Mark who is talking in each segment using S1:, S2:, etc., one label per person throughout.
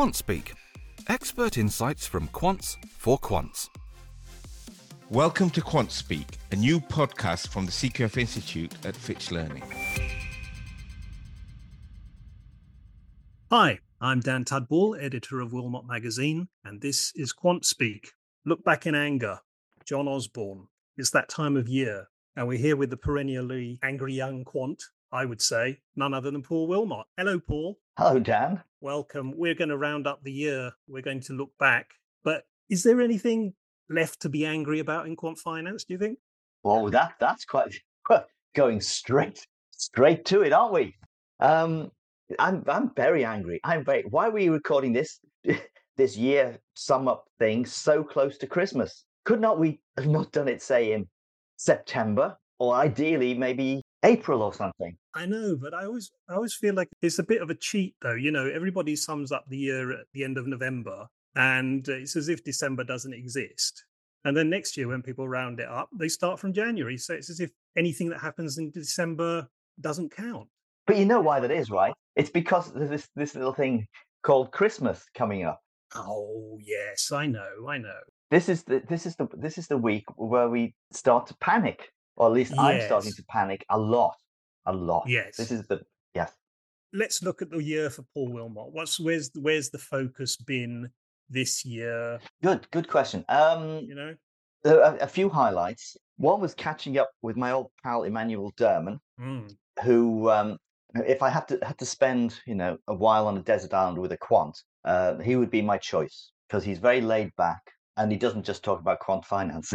S1: QuantSpeak, expert insights from quants for quants.
S2: Welcome to QuantSpeak, a new podcast from the CQF Institute at Fitch Learning.
S3: Hi, I'm Dan Tudball, editor of Wilmott Magazine, and this is QuantSpeak. Look back in anger. John Osborne. It's that time of year, and we're here with the perennially angry young quant, I would say, none other than Paul Wilmott. Hello, Paul.
S4: Hello, Dan.
S3: Welcome. We're going to round up the year. We're going to look back. But is there anything left to be angry about in quant finance, do you think?
S4: Well, that that's quite going straight straight to it, aren't we? Um, I'm I'm very angry. I'm very. Why are we recording this this year sum up thing so close to Christmas? Could not we have not done it, say, in September or ideally maybe April or something?
S3: I know, but I always I always feel like it's a bit of a cheat, though. You know, everybody sums up the year at the end of November, and it's as if December doesn't exist. And then next year, when people round it up, they start from January. So it's as if anything that happens in December doesn't count.
S4: But you know why that is, right? It's because there's this this little thing called Christmas coming up.
S3: Oh yes, I know, I know.
S4: This is the this is the this is the week where we start to panic, or at least I'm starting to panic a lot, a lot.
S3: Yes.
S4: This is the yes.
S3: Let's look at the year for Paul Wilmott. What's where's where's the focus been this year?
S4: Good, good question. Um,
S3: You know,
S4: are a few highlights. One was catching up with my old pal Emmanuel Derman,
S3: Mm,
S4: who, um, if I had to had to spend, you know, a while on a desert island with a quant, uh, he would be my choice because he's very laid back and he doesn't just talk about quant finance.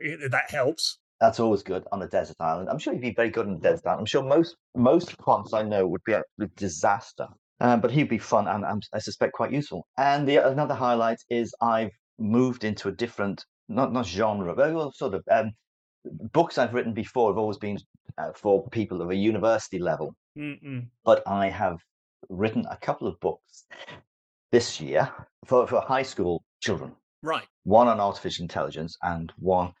S3: it- that helps.
S4: That's always good on a desert island. I'm sure he'd be very good on a desert island. I'm sure most most quants I know would be a disaster, um, but he'd be fun and I suspect quite useful. And the another highlight is I've moved into a different, not not genre, but well, sort of um, books I've written before have always been uh, for people of a university level,
S3: Mm-mm.
S4: but I have written a couple of books this year for, for high school children
S3: Right.
S4: one on artificial intelligence and one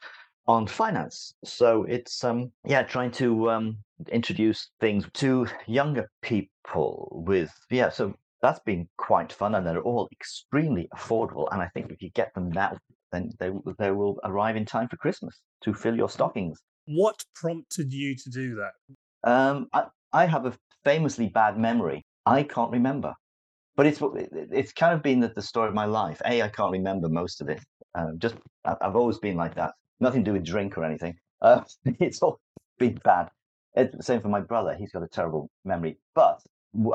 S4: on finance. So it's um yeah, trying to um introduce things to younger people with yeah, so that's been quite fun and they're all extremely affordable and I think if you get them now then they they will arrive in time for Christmas to fill your stockings.
S3: What prompted you to do that?
S4: Um I, I have a famously bad memory. I can't remember. But it's it- it- it's kind of been the, the story of my life. A, I can't remember most of it. Um, just I've always been like that. Nothing to do with drink or anything. Uh, it's all been bad. The same for my brother. He's got a terrible memory. But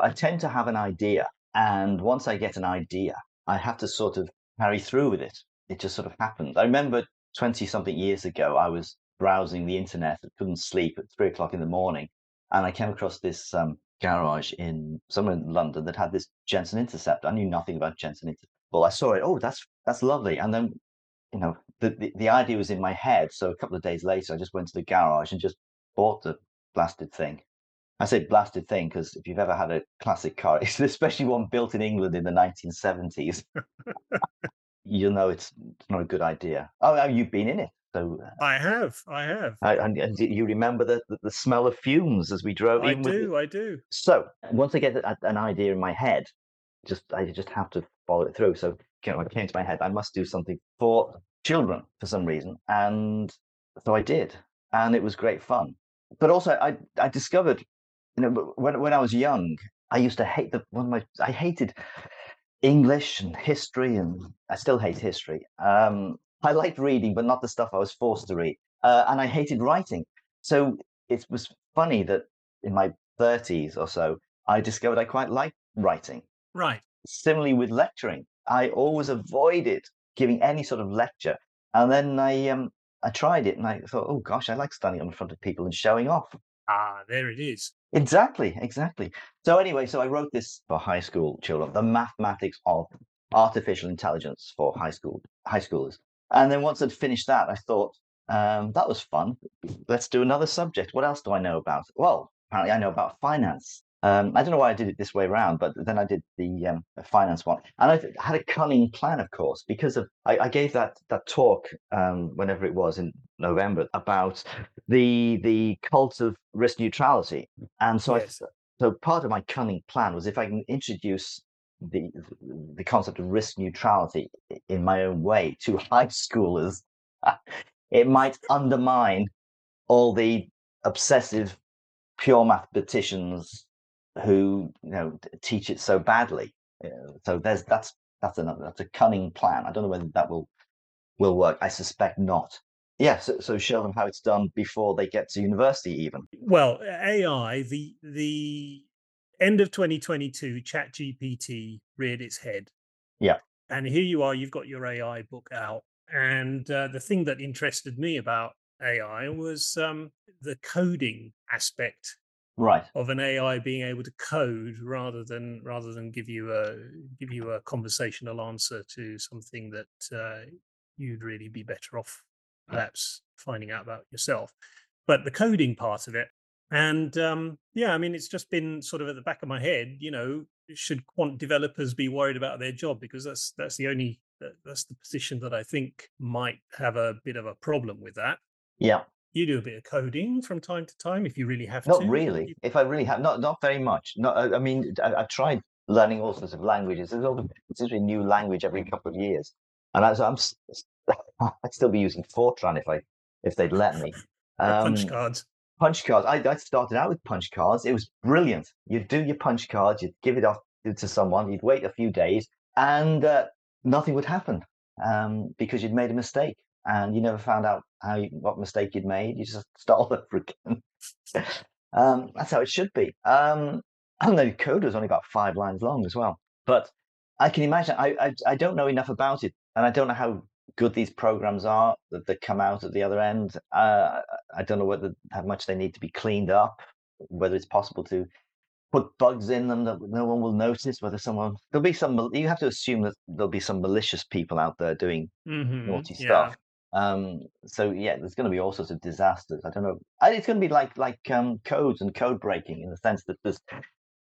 S4: I tend to have an idea, and once I get an idea, I have to sort of carry through with it. It just sort of happens. I remember twenty something years ago, I was browsing the internet. I couldn't sleep at three o'clock in the morning, and I came across this um, garage in somewhere in London that had this Jensen Intercept. I knew nothing about Jensen Intercept. Well, I saw it. Oh, that's that's lovely. And then, you know, the, the the idea was in my head. So a couple of days later, I just went to the garage and just bought the blasted thing. I say blasted thing because if you've ever had a classic car, it's especially one built in England in the 1970s, you'll know it's, not a good idea. Oh, oh, you've been in it, so uh,
S3: I have, I have.
S4: I- and, and you remember the, the the smell of fumes as we drove
S3: I
S4: in. with the-
S3: do, I do.
S4: so once I get an idea in my head, just I just have to follow it through. So you know, it came to my head, I must do something for children for some reason, and so I did, and it was great fun. But also, I I discovered, you know, when when I was young, I used to hate the one of my I hated English and history, and I still hate history. Um, I liked reading, but not the stuff I was forced to read, uh, and I hated writing. So it was funny that in my 30s or so, I discovered I quite liked writing.
S3: Right.
S4: Similarly with lecturing, I always avoided giving any sort of lecture. And then I um I tried it and I thought, oh gosh, I like standing in front of people and showing off.
S3: Ah, there it is.
S4: Exactly, exactly. So anyway, so I wrote this for high school children, the mathematics of artificial intelligence for high school high schoolers. And then once I'd finished that, I thought, um, that was fun. Let's do another subject. What else do I know about? Well, apparently I know about finance. Um, I don't know why I did it this way around, but then I did the, um, finance one, and I had a cunning plan, of course, because of I, I gave that that talk um, whenever it was in November about the the cult of risk neutrality, and so
S3: Yes.
S4: I, so part of my cunning plan was if I can introduce the the concept of risk neutrality in my own way to high schoolers, it might undermine all the obsessive pure mathematicians who you know teach it so badly. So there's that's that's another that's a cunning plan. I don't know whether that will will work. I suspect not. Yeah, so, so show them how it's done before they get to university, even.
S3: Well, AI, the the end of 2022, ChatGPT reared its head.
S4: Yeah.
S3: And here you are, you've got your AI book out. And uh, the thing that interested me about AI was um, the coding aspect
S4: right
S3: of an AI being able to code rather than rather than give you a give you a conversational answer to something that uh, you'd really be better off perhaps finding out about yourself. But the coding part of it, and um, yeah, I mean, it's just been sort of at the back of my head. You know, should quant developers be worried about their job because that's that's the only that's the position that I think might have a bit of a problem with that.
S4: Yeah.
S3: You do a bit of coding from time to time if you really have
S4: not
S3: to.
S4: Not really. If I really have, not not very much. Not. I mean, I, have tried learning all sorts of languages. There's a new language every couple of years, and I, am I'd still be using Fortran if I if they'd let me.
S3: Um, punch cards.
S4: Punch cards. I, I started out with punch cards. It was brilliant. You'd do your punch cards. You'd give it off to someone. You'd wait a few days, and uh, nothing would happen um, because you'd made a mistake, and you never found out how you, what mistake you'd made. You just start all over again. um, that's how it should be. Um, and the code was only about five lines long as well. But I can imagine. I, I I don't know enough about it, and I don't know how good these programs are that, that come out at the other end. Uh, I don't know whether how much they need to be cleaned up, whether it's possible to put bugs in them that no one will notice. Whether someone there'll be some, you have to assume that there'll be some malicious people out there doing mm-hmm, naughty yeah. stuff. Um, so yeah, there's going to be all sorts of disasters. I don't know. It's going to be like like um, codes and code breaking in the sense that there's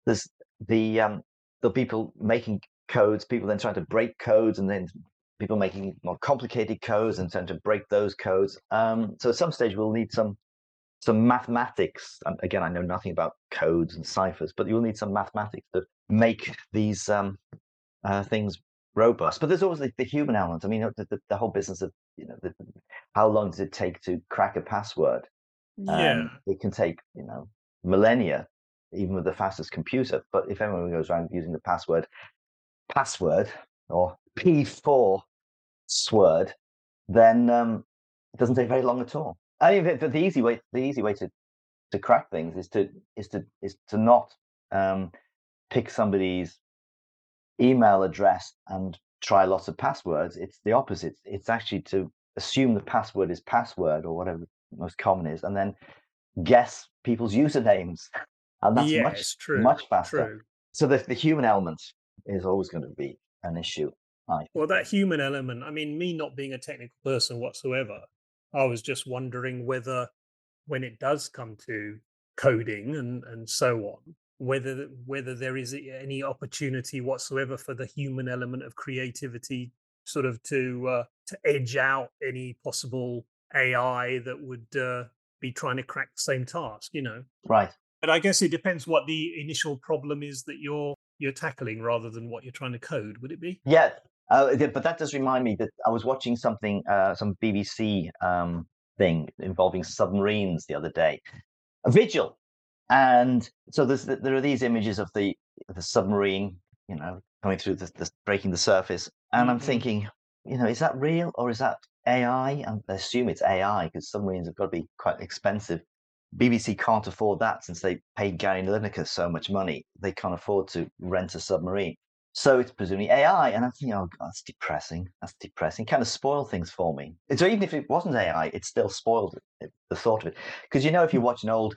S4: there's the um, the people making codes, people then trying to break codes, and then people making more complicated codes and trying to break those codes. Um, so at some stage we'll need some some mathematics. And again, I know nothing about codes and ciphers, but you'll need some mathematics to make these um, uh, things robust. But there's always the, the human element. I mean, the, the, the, whole business of you know, the, how long does it take to crack a password?
S3: Yeah, um,
S4: it can take you know millennia, even with the fastest computer. But if everyone goes around using the password password or P4 sword, then um, it doesn't take very long at all. I mean, the, the easy way, the easy way to to crack things is to is to is to not um, pick somebody's email address and try lots of passwords. It's the opposite. It's actually to assume the password is password or whatever most common is, and then guess people's usernames, and that's
S3: yes,
S4: much
S3: true,
S4: much faster.
S3: True.
S4: So the the human element is always going to be an issue.
S3: Well, that human element, I mean, me not being a technical person whatsoever, I was just wondering whether when it does come to coding and, and so on, whether whether there is any opportunity whatsoever for the human element of creativity sort of to uh, to edge out any possible AI that would uh, be trying to crack the same task, you know.
S4: Right.
S3: But I guess it depends what the initial problem is that you're you're tackling rather than what you're trying to code, would it be?
S4: Yeah, uh, but that does remind me that I was watching something, uh, some BBC um, thing involving submarines the other day, a vigil, and so there's there are these images of the the submarine, you know, coming through the, the breaking the surface, and mm-hmm. I'm thinking, you know, is that real or is that AI? I assume it's AI because submarines have got to be quite expensive. BBC can't afford that since they paid Gary Lineker so much money. They can't afford to rent a submarine. So it's presumably AI. And I think, oh, God, that's depressing. That's depressing. Kind of spoiled things for me. So even if it wasn't AI, it still spoiled it, the thought of it. Because you know, if you watch an old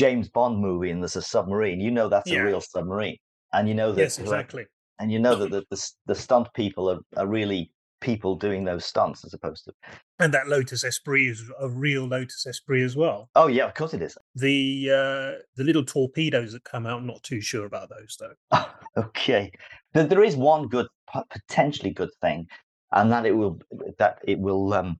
S4: James Bond movie and there's a submarine, you know that's yeah. a real submarine. And you know that.
S3: Yes, exactly.
S4: And you know that the, the, the stunt people are, are really people doing those stunts as opposed to.
S3: And that Lotus Esprit is a real Lotus Esprit as well.
S4: Oh yeah, of course it is.
S3: The uh, the little torpedoes that come out, I'm not too sure about those though.
S4: okay, there is one good, potentially good thing, and that it will that it will um,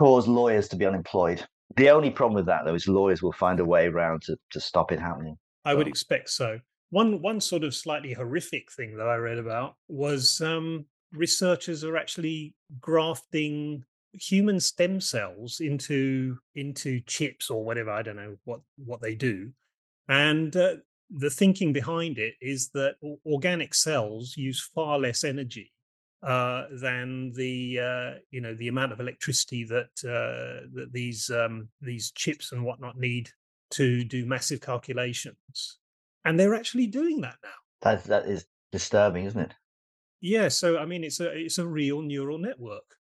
S4: cause lawyers to be unemployed. The only problem with that though is lawyers will find a way around to, to stop it happening.
S3: I would expect so. one one sort of slightly horrific thing that I read about was um, researchers are actually grafting human stem cells into into chips or whatever. I don't know what what they do, and uh, the thinking behind it is that organic cells use far less energy uh, than the uh, you know the amount of electricity that uh, that these um, these chips and whatnot need to do massive calculations, and they're actually doing that now.
S4: That that is disturbing, isn't it?
S3: Yeah, so I mean, it's a it's a real neural network.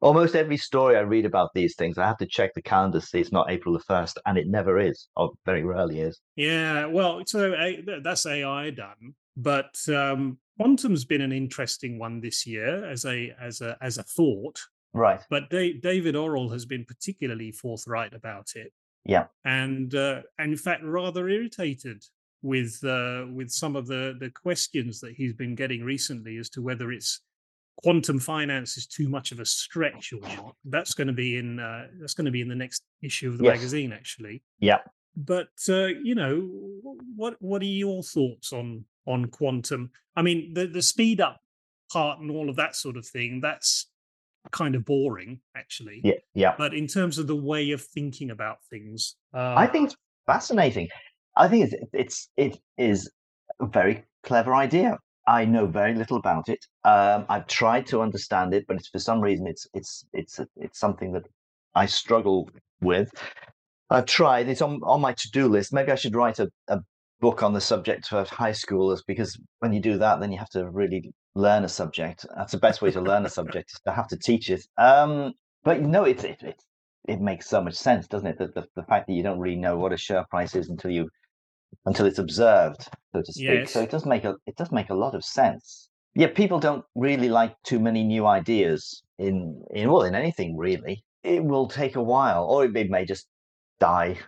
S4: Almost every story I read about these things, I have to check the calendar to see it's not April the first, and it never is, or very rarely is.
S3: Yeah, well, so that's AI done, but um, quantum's been an interesting one this year as a as a as a thought.
S4: Right.
S3: But David Orrell has been particularly forthright about it.
S4: Yeah.
S3: And uh, and in fact, rather irritated with uh, with some of the the questions that he's been getting recently as to whether it's quantum finance is too much of a stretch or not. That's going to be in uh, that's going to be in the next issue of the yes. magazine, actually.
S4: Yeah.
S3: But uh, you know, what what are your thoughts on on quantum? I mean, the the speed up part and all of that sort of thing. That's kind of boring, actually.
S4: Yeah. Yeah.
S3: But in terms of the way of thinking about things, uh,
S4: I think it's fascinating. I think it's it's it is a very clever idea. I know very little about it. Um, I've tried to understand it, but it's for some reason it's it's it's it's something that I struggle with. I've tried. It's on on my to do list. Maybe I should write a, a book on the subject for high schoolers because when you do that, then you have to really learn a subject. That's the best way to learn a subject is to have to teach it. Um, but you know, it, it it it makes so much sense, doesn't it? That the, the fact that you don't really know what a share price is until you until it's observed, so to speak. Yes. So it does make a it does make a lot of sense. Yeah, people don't really like too many new ideas in in well in anything really. It will take a while, or it, it may just die.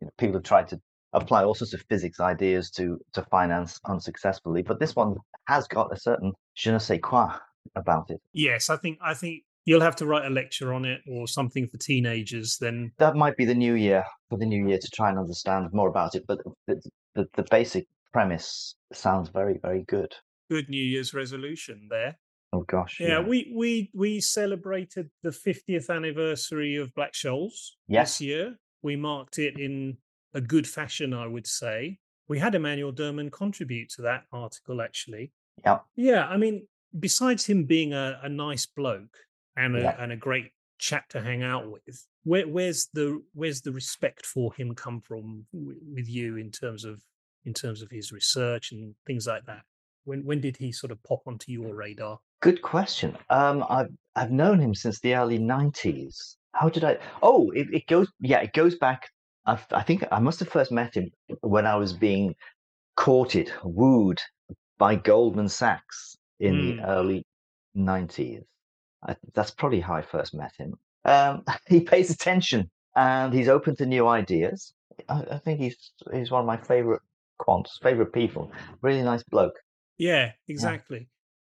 S4: You know, people have tried to apply all sorts of physics ideas to to finance unsuccessfully, but this one has got a certain je ne sais quoi about it.
S3: Yes, I think I think you'll have to write a lecture on it or something for teenagers then
S4: that might be the new year for the new year to try and understand more about it but the, the, the basic premise sounds very very good
S3: good new year's resolution there
S4: oh gosh
S3: yeah, yeah. we we we celebrated the 50th anniversary of Black-Scholes yes. this year we marked it in a good fashion i would say we had emmanuel derman contribute to that article actually
S4: yeah
S3: yeah i mean besides him being a, a nice bloke and a, yeah. and a great chap to hang out with. Where, where's the where's the respect for him come from with you in terms of in terms of his research and things like that? When when did he sort of pop onto your radar?
S4: Good question. Um, I've I've known him since the early nineties. How did I? Oh, it, it goes. Yeah, it goes back. I I think I must have first met him when I was being courted, wooed by Goldman Sachs in mm. the hmm. early nineties. I, that's probably how I first met him. Um, he pays attention and he's open to new ideas. I, I, think he's he's one of my favorite quants, favorite people. Really nice bloke.
S3: Yeah, exactly,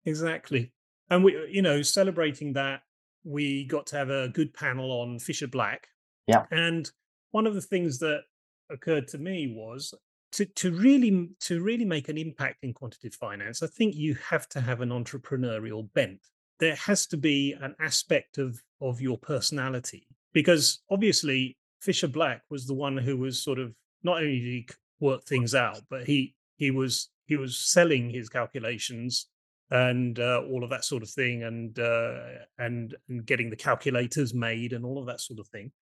S3: yeah. exactly. And we, you know, celebrating that, we got to have a good panel on Fisher Black.
S4: Yeah.
S3: And one of the things that occurred to me was to to really to really make an impact in quantitative finance. I think you have to have an entrepreneurial bent there has to be an aspect of of your personality because obviously Fisher Black was the one who was sort of not only did he work things out, but he he was he was selling his calculations and uh, all of that sort of thing, and uh, and and getting the calculators made and all of that sort of thing.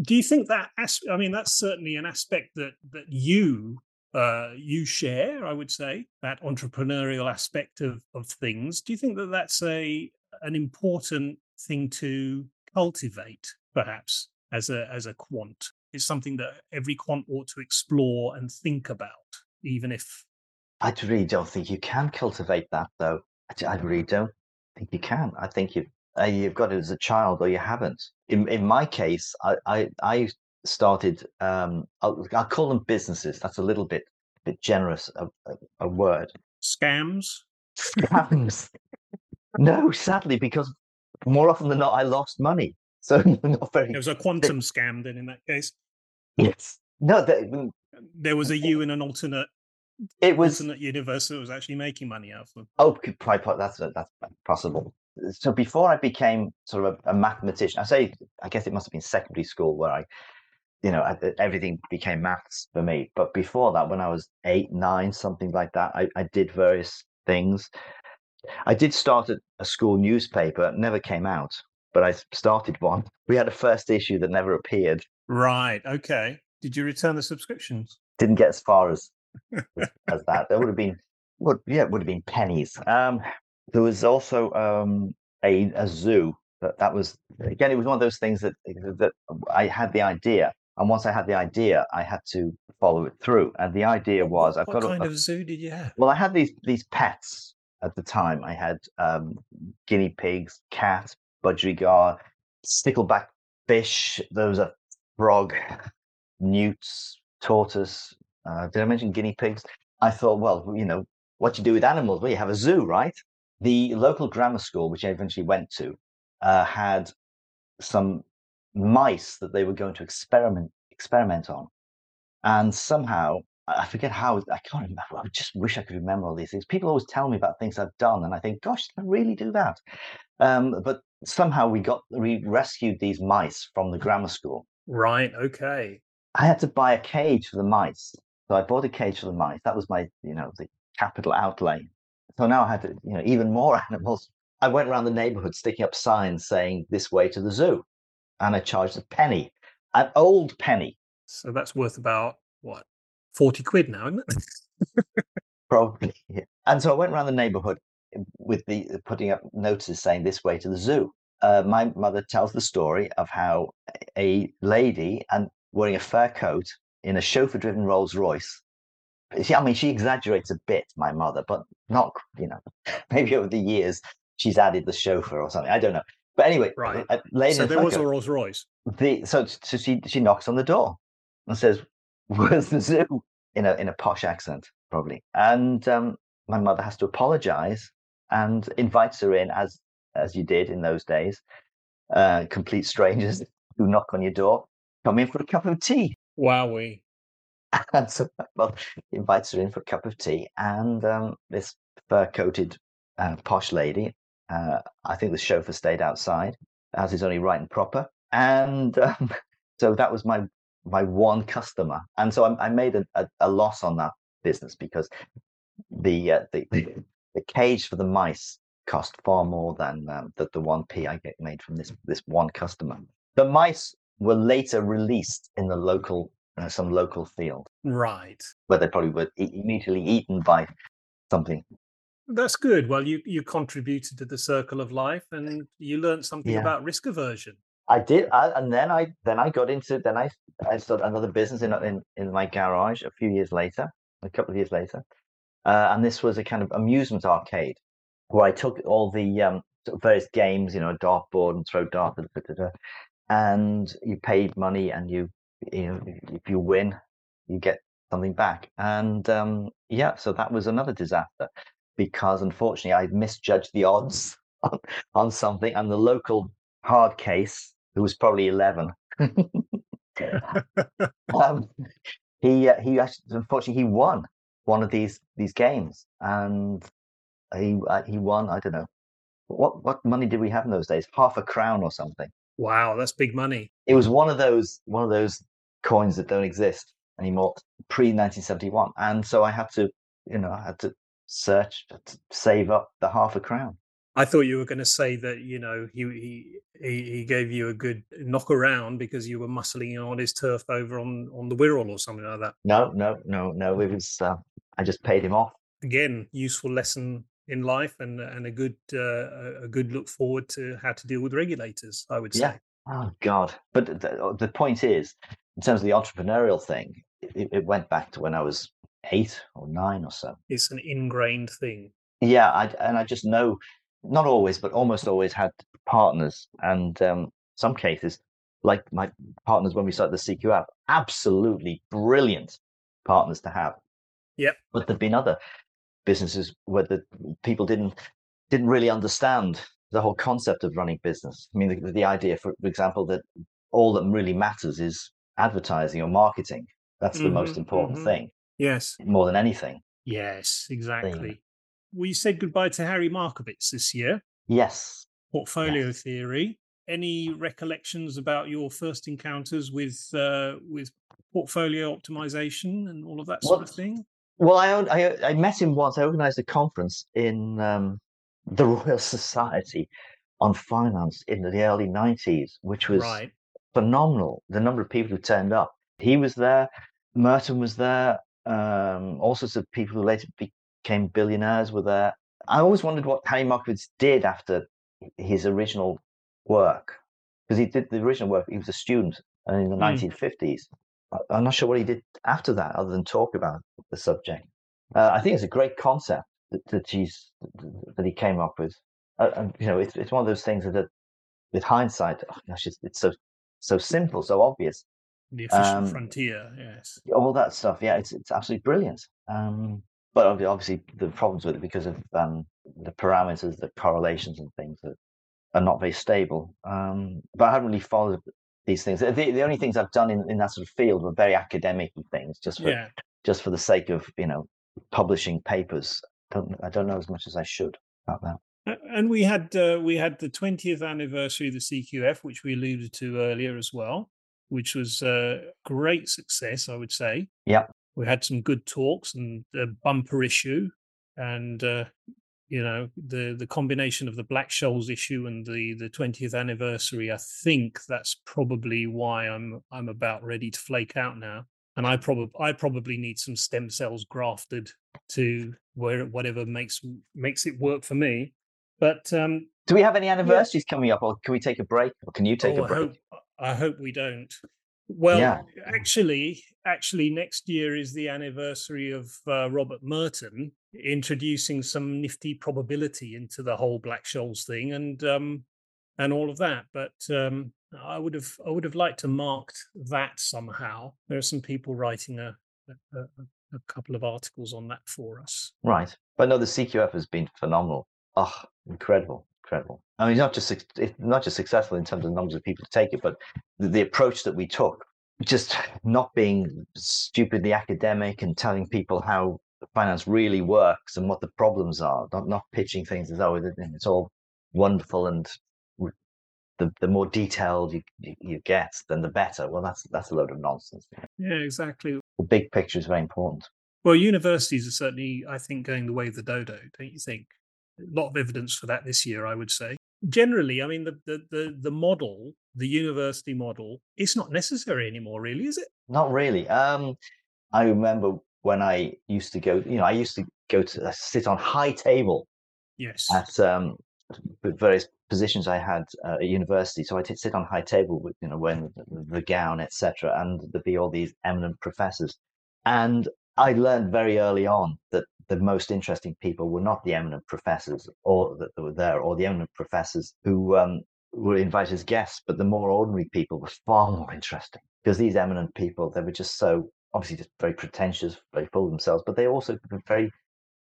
S3: Do you think that? As- I mean, that's certainly an aspect that that you uh, you share. I would say that entrepreneurial aspect of of things. Do you think that that's a an important thing to cultivate, perhaps as a as a quant. It's something that every quant ought to explore and think about, even if.
S4: I really don't think you can cultivate that, though. I really don't think you can. I think uh, you've got it as a child, or you haven't. In in my case, I I, I started. Um, I'll, I'll, call them businesses. That's a little bit bit generous a, a, a word.
S3: Scams.
S4: Scams. No, sadly, because more often than not, I lost money. So not very.
S3: It was a quantum scam then, in that case.
S4: Yes. No,
S3: there was a you in an alternate
S4: it was
S3: alternate universe that was actually making money out of them.
S4: Oh, could probably that's that's possible. So before I became sort of a, a mathematician, I say I guess it must have been secondary school where I, you know, I, everything became maths for me. But before that, when I was eight, nine, something like that, I, I did various things. I did start a, a school newspaper, never came out, but I started one. We had a first issue that never appeared.
S3: Right. Okay. Did you return the subscriptions?
S4: Didn't get as far as as, that. There would have been, what? Yeah, it would have been pennies. Um, there was also um, a, a zoo. That, that was again, it was one of those things that that I had the idea, and once I had the idea, I had to follow it through. And the idea was, I've
S3: what
S4: got
S3: kind
S4: a,
S3: of zoo did you have?
S4: well, I had these these pets at the time. I had um, guinea pigs, cat, budgerigar, stickleback fish. There was a frog, newts, tortoise. Uh, did I mention guinea pigs? I thought, well, you know, what you do with animals? Well, you have a zoo, right? The local grammar school, which I eventually went to, uh, had some mice that they were going to experiment experiment on, and somehow I forget how I can't remember. I just wish I could remember all these things. People always tell me about things I've done, and I think, gosh, did I really do that? Um, but somehow we got we rescued these mice from the grammar school.
S3: Right. Okay.
S4: I had to buy a cage for the mice, so I bought a cage for the mice. That was my, you know, the capital outlay. So now I had to, you know, even more animals. I went around the neighborhood sticking up signs saying "This way to the zoo," and I charged a penny, an old penny,
S3: So that's worth about what forty quid now, isn't it?
S4: probably. And so I went around the neighborhood with the putting up notices saying this way to the zoo. Uh, my mother tells the story of how a lady and wearing a fur coat in a chauffeur-driven Rolls Royce. She, I mean, she exaggerates a bit, my mother, but not, you know, maybe over the years she's added the chauffeur or something. I don't know. But anyway,
S3: Right.
S4: lady
S3: so there was a Rolls Royce.
S4: the so so she she knocks on the door and says, "Where's the zoo?" in a in a posh accent, probably. And um, my mother has to apologize and invites her in as as you did in those days. Uh, complete strangers who knock on your door, come in for a cup of tea.
S3: Wowee.
S4: And so my mother invites her in for a cup of tea, and um, this fur-coated uh, posh lady. Uh, I think the chauffeur stayed outside, as is only right and proper. And um, so that was my my one customer, and so I, I made a, a, a loss on that business because the, uh, the the the cage for the mice cost far more than um, the the one p I get made from this this one customer. The mice were later released in the local uh, some local field
S3: Right.
S4: where they probably were e- immediately eaten by something.
S3: That's good. Well, you you contributed to the circle of life, and you learned something
S4: Yeah.
S3: about risk aversion.
S4: I did, I, and then I then I got into then I I started another business in in in my garage a few years later, a couple of years later, uh, and this was a kind of amusement arcade where I took all the um, sort of various games, you know, a dartboard and throw dart, da, da, da, da, and you paid money, and you you know if you win, you get something back, and um, yeah, so that was another disaster because unfortunately I misjudged the odds on, on something, and the local hard case, who was probably eleven, um, he uh, he actually unfortunately he won one of these these games, and he uh, he won. I don't know what what money did we have in those days? Half a crown or something.
S3: Wow, that's big money.
S4: It was one of those one of those coins that don't exist anymore pre 1971, and so I had to you know I had to search to save up the half a crown.
S3: I thought you were going to say that you know he he he he gave you a good knock around because you were muscling on his turf over on on the Wirral or something like that.
S4: No, no, no, no. It was uh, I just paid him off.
S3: Again, useful lesson in life and and a good uh, a- good look forward to how to deal with regulators. I would say.
S4: Yeah. Oh God! But the, the point is, in terms of the entrepreneurial thing, it, it went back to when I was eight or nine or so.
S3: It's an ingrained thing.
S4: Yeah, I, and I just know, not always, but almost always had partners, and um, some cases, like my partners when we started the CQF, absolutely brilliant partners to have.
S3: Yep.
S4: But there've been other businesses where the people didn't didn't really understand the whole concept of running business. I mean, the, the idea, for example, that all that really matters is advertising or marketing. That's the most
S3: Mhm,
S4: important
S3: mhm.
S4: thing,
S3: Yes.
S4: more than anything.
S3: Yes, exactly. We said goodbye to Harry Markowitz this year.
S4: Yes.
S3: Portfolio
S4: Yes.
S3: theory. Any recollections about your first encounters with uh, with portfolio optimization and all of that sort of thing?
S4: Well, I, I I met him once. I organised a conference in um, the Royal Society on finance in the early '90s, which was
S3: Right.
S4: phenomenal. The number of people who turned up. He was there. Merton was there. Um, all sorts of people who later became billionaires were there. I always wondered what Harry Markowitz did after his original work, because he did the original work. He was a student and in the
S3: Mm.
S4: 1950s. I'm not sure what he did after that, other than talk about the subject. Uh, I think it's a great concept that, that he's that he came up with. Uh, and you know, it's it's one of those things that, that with hindsight, oh gosh, it's, it's so so simple, so obvious.
S3: The efficient
S4: Um,
S3: frontier. Yes.
S4: All that stuff, yeah, it's it's absolutely brilliant. Um, but obviously, the problems with it because of um, the parameters, the correlations, and things that are not very stable. Um, but I haven't really followed these things. The, the only things I've done in, in that sort of field were very academic things, just for
S3: Yeah.
S4: just for the sake of you know publishing papers. Don't, I don't know as much as I should about that.
S3: And we had uh, we had the twentieth anniversary of the CQF, which we alluded to earlier as well, which was a great success, I would say.
S4: Yeah.
S3: we had some good talks and a bumper issue, and uh, you know the the combination of the Black-Scholes issue and the the twentieth anniversary. I think that's probably why I'm I'm about ready to flake out now, and I probably I probably need some stem cells grafted to where whatever makes makes it work for me. But um,
S4: Do we have any anniversaries coming up, or can we take a break, or can you take
S3: oh,
S4: a
S3: I
S4: break?
S3: hope I hope we don't. Well,
S4: Yeah.
S3: actually, actually, next year is the anniversary of uh, Robert Merton introducing some nifty probability into the whole Black-Scholes thing, and um, and all of that. But um, I would have I would have liked to marked that somehow. There are some people writing a a, a- a couple of articles on that for us.
S4: Right. But no, the CQF has been phenomenal. Oh, incredible, incredible. I mean, not just not just successful in terms of numbers of people to take it, but the, the approach that we took, just not being stupidly academic and telling people how finance really works and what the problems are, not not pitching things as though it's all wonderful and the, the more detailed you, you, you get, then the better. Well, that's that's a load of nonsense.
S3: Yeah, exactly.
S4: The big picture is very important.
S3: Well, universities are certainly, I think, going the way of the dodo, don't you think? A lot of evidence for that this year, I would say. Generally, I mean, the the the, the model, the university model, it's not necessary anymore, really, is it?
S4: Not really. Um, I remember when I used to go, you know, I used to go to uh, sit on high table
S3: Yes.
S4: at um, various positions I had uh, at university. So I did sit on high table with, you know, when the gown, etc., and there'd be all these eminent professors. And I learned very early on that the most interesting people were not the eminent professors or that were there, or the eminent professors who um, were invited as guests, but the more ordinary people were far more interesting because these eminent people they were just so obviously just very pretentious, very full of themselves, but they also were very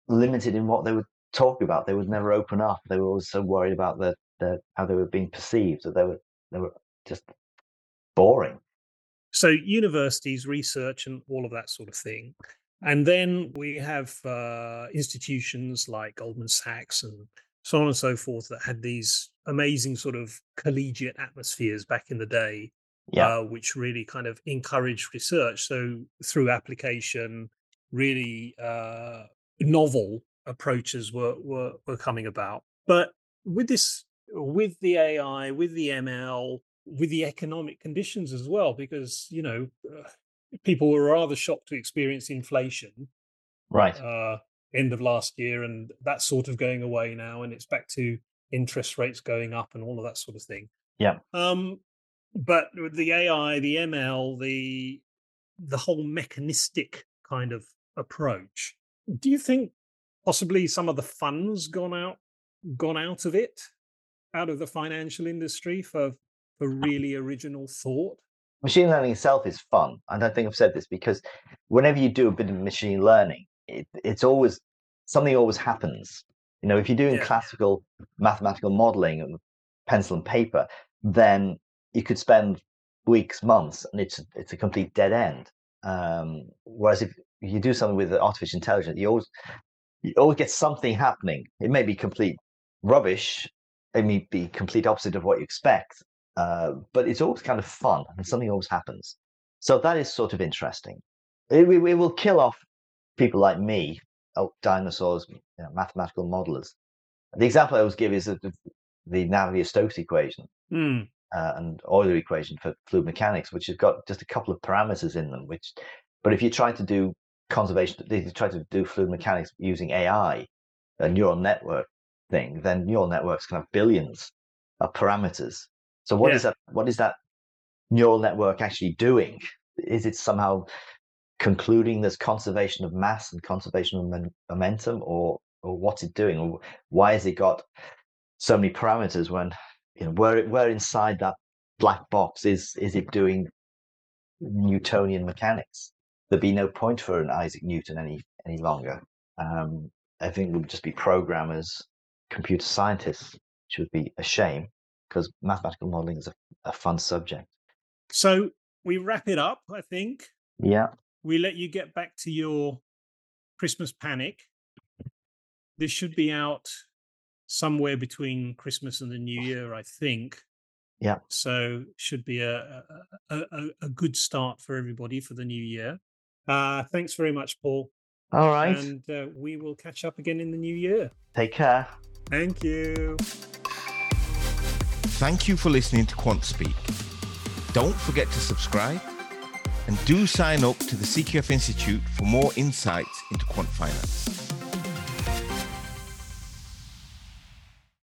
S4: limited in what they would talk about. They would never open up. They were always so worried about the, the how they were being perceived that they were they were just boring.
S3: So universities, research, and all of that sort of thing. And then we have uh, institutions like Goldman Sachs and so on and so forth that had these amazing sort of collegiate atmospheres back in the day,
S4: Yeah.
S3: uh, which really kind of encouraged research. So through application, really uh, novel approaches were, were were coming about. But with this, with the AI, with the ML, with the economic conditions as well, because you know uh, people were rather shocked to experience inflation
S4: Right.
S3: uh, end of last year, and that's sort of going away now, and it's back to interest rates going up and all of that sort of thing.
S4: Yeah.
S3: Um, but the AI, the ML, the the whole mechanistic kind of approach, do you think possibly some of the funds gone out gone out of it, out of the financial industry for for really original thought?
S4: Machine learning itself is fun. And I don't think I've said this because whenever you do a bit of machine learning, it, it's always something always happens. You know, if you're doing
S3: Yeah.
S4: classical mathematical modeling and pencil and paper, then you could spend weeks, months, and it's it's a complete dead end. Um, whereas if you do something with artificial intelligence, you always you always get something happening. It may be complete rubbish. It may be complete opposite of what you expect, uh, but it's always kind of fun and something always happens. So that is sort of interesting. It, it, it will kill off people like me, oh, dinosaurs, you know, mathematical modelers. The example I always give is the, the Navier-Stokes equation
S3: Mm.
S4: uh, and Euler equation for fluid mechanics, which has got just a couple of parameters in them. Which, but if you try to do conservation, if you try to do fluid mechanics using AI, a neural network thing, then neural networks can have billions of parameters. So what
S3: Yeah.
S4: is that? What is that neural network actually doing? Is it somehow concluding there's conservation of mass and conservation of men- momentum, or or what's it doing, or why has it got so many parameters when you know where where inside that black box is is it doing Newtonian mechanics? There'd be no point for an Isaac Newton any any longer. Um, I think we'd just be programmers, computer scientists, which would be a shame because mathematical modeling is a, a fun subject.
S3: So we wrap it up, I think.
S4: Yeah,
S3: We let you get back to your Christmas panic. This should be out somewhere between Christmas and the New Year, I think.
S4: Yeah.
S3: So should be a a, a, a- a good start for everybody for the new year. Uh, thanks very much, Paul.
S4: all right.
S3: And uh, we will catch up again in the new year.
S4: Take care.
S3: Thank you.
S2: Thank you for listening to QuantSpeak. Don't forget to subscribe and do sign up to the CQF Institute for more insights into quant finance.